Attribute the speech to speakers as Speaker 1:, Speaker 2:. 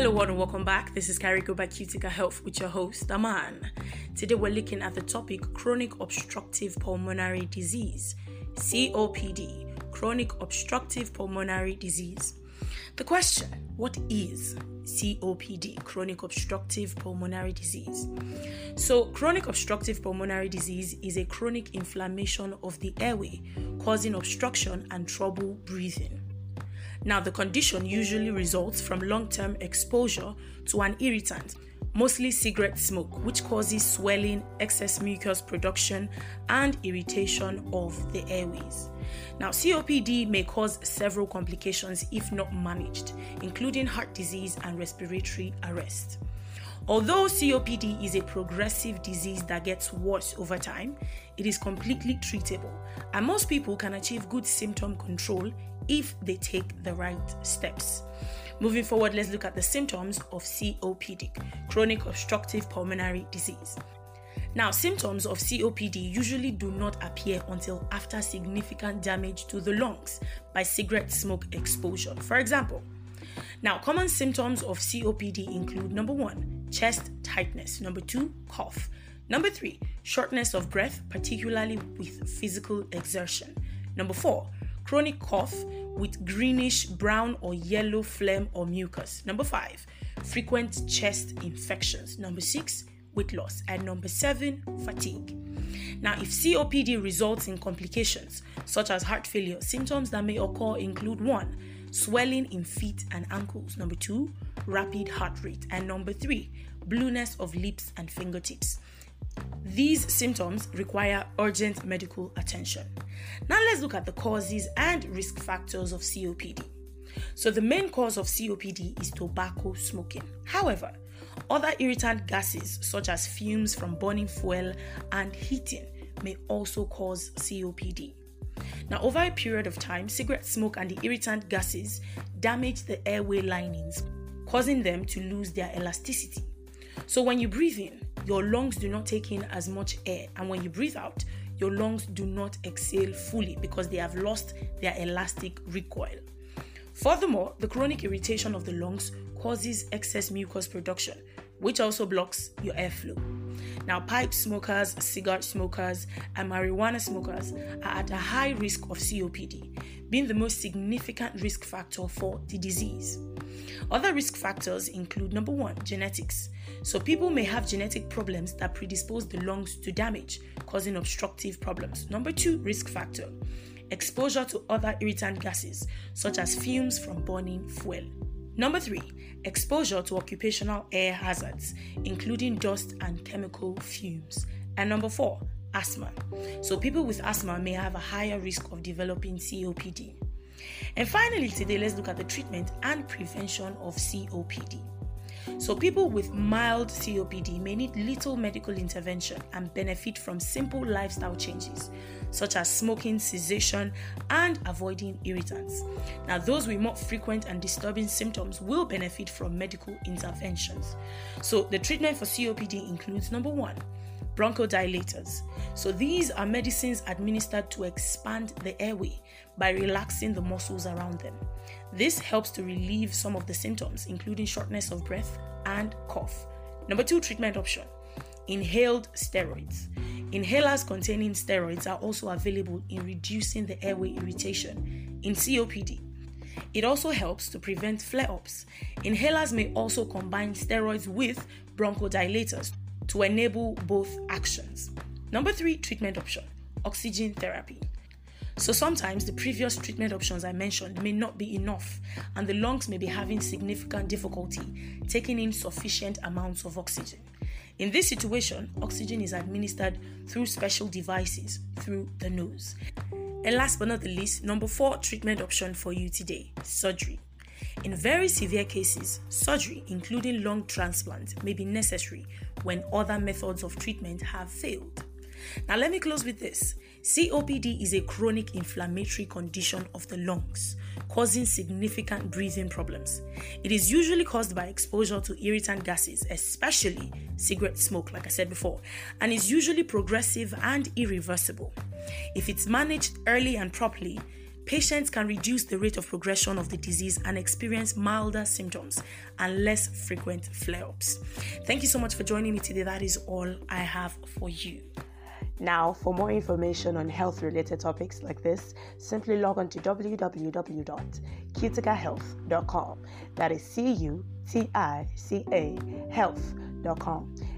Speaker 1: Hello, and welcome back. This is Kariko by Cutica Health with your host, Aman. Today, we're looking at the topic chronic obstructive pulmonary disease, COPD, chronic obstructive pulmonary disease. The question What is COPD, chronic obstructive pulmonary disease? So, chronic obstructive pulmonary disease is a chronic inflammation of the airway causing obstruction and trouble breathing. Now, the condition usually results from long term exposure to an irritant, mostly cigarette smoke, which causes swelling, excess mucus production, and irritation of the airways. Now, COPD may cause several complications if not managed, including heart disease and respiratory arrest. Although COPD is a progressive disease that gets worse over time, it is completely treatable, and most people can achieve good symptom control if they take the right steps. Moving forward, let's look at the symptoms of COPD, chronic obstructive pulmonary disease. Now, symptoms of COPD usually do not appear until after significant damage to the lungs by cigarette smoke exposure. For example, now common symptoms of COPD include number one, chest tightness, number two, cough, number three, shortness of breath, particularly with physical exertion, number four, chronic cough with greenish brown or yellow phlegm or mucus. Number five, frequent chest infections. Number six, weight loss. And number seven, fatigue. Now, if COPD results in complications such as heart failure, symptoms that may occur include one, swelling in feet and ankles. Number two, rapid heart rate. And number three, blueness of lips and fingertips. These symptoms require urgent medical attention. Now, let's look at the causes and risk factors of COPD. So, the main cause of COPD is tobacco smoking. However, other irritant gases, such as fumes from burning fuel and heating, may also cause COPD. Now, over a period of time, cigarette smoke and the irritant gases damage the airway linings, causing them to lose their elasticity. So, when you breathe in, your lungs do not take in as much air, and when you breathe out, your lungs do not exhale fully because they have lost their elastic recoil. Furthermore, the chronic irritation of the lungs causes excess mucus production, which also blocks your airflow. Now, pipe smokers, cigarette smokers, and marijuana smokers are at a high risk of COPD, being the most significant risk factor for the disease. Other risk factors include number one, genetics. So, people may have genetic problems that predispose the lungs to damage, causing obstructive problems. Number two, risk factor exposure to other irritant gases, such as fumes from burning fuel. Number three, exposure to occupational air hazards, including dust and chemical fumes. And number four, asthma. So, people with asthma may have a higher risk of developing COPD. And finally, today, let's look at the treatment and prevention of COPD. So, people with mild COPD may need little medical intervention and benefit from simple lifestyle changes, such as smoking cessation and avoiding irritants. Now, those with more frequent and disturbing symptoms will benefit from medical interventions. So, the treatment for COPD includes number one, bronchodilators. So, these are medicines administered to expand the airway by relaxing the muscles around them. This helps to relieve some of the symptoms, including shortness of breath and cough. Number two treatment option inhaled steroids. Inhalers containing steroids are also available in reducing the airway irritation in COPD. It also helps to prevent flare ups. Inhalers may also combine steroids with bronchodilators to enable both actions. Number three treatment option oxygen therapy. So sometimes the previous treatment options I mentioned may not be enough, and the lungs may be having significant difficulty taking in sufficient amounts of oxygen. In this situation, oxygen is administered through special devices through the nose. And last but not the least, number four treatment option for you today surgery. In very severe cases, surgery, including lung transplant, may be necessary when other methods of treatment have failed. Now, let me close with this COPD is a chronic inflammatory condition of the lungs, causing significant breathing problems. It is usually caused by exposure to irritant gases, especially cigarette smoke, like I said before, and is usually progressive and irreversible. If it's managed early and properly, patients can reduce the rate of progression of the disease and experience milder symptoms and less frequent flare ups. Thank you so much for joining me today. That is all I have for you.
Speaker 2: Now, for more information on health related topics like this, simply log on to www.cuticahealth.com. That is C U T I C A health.com.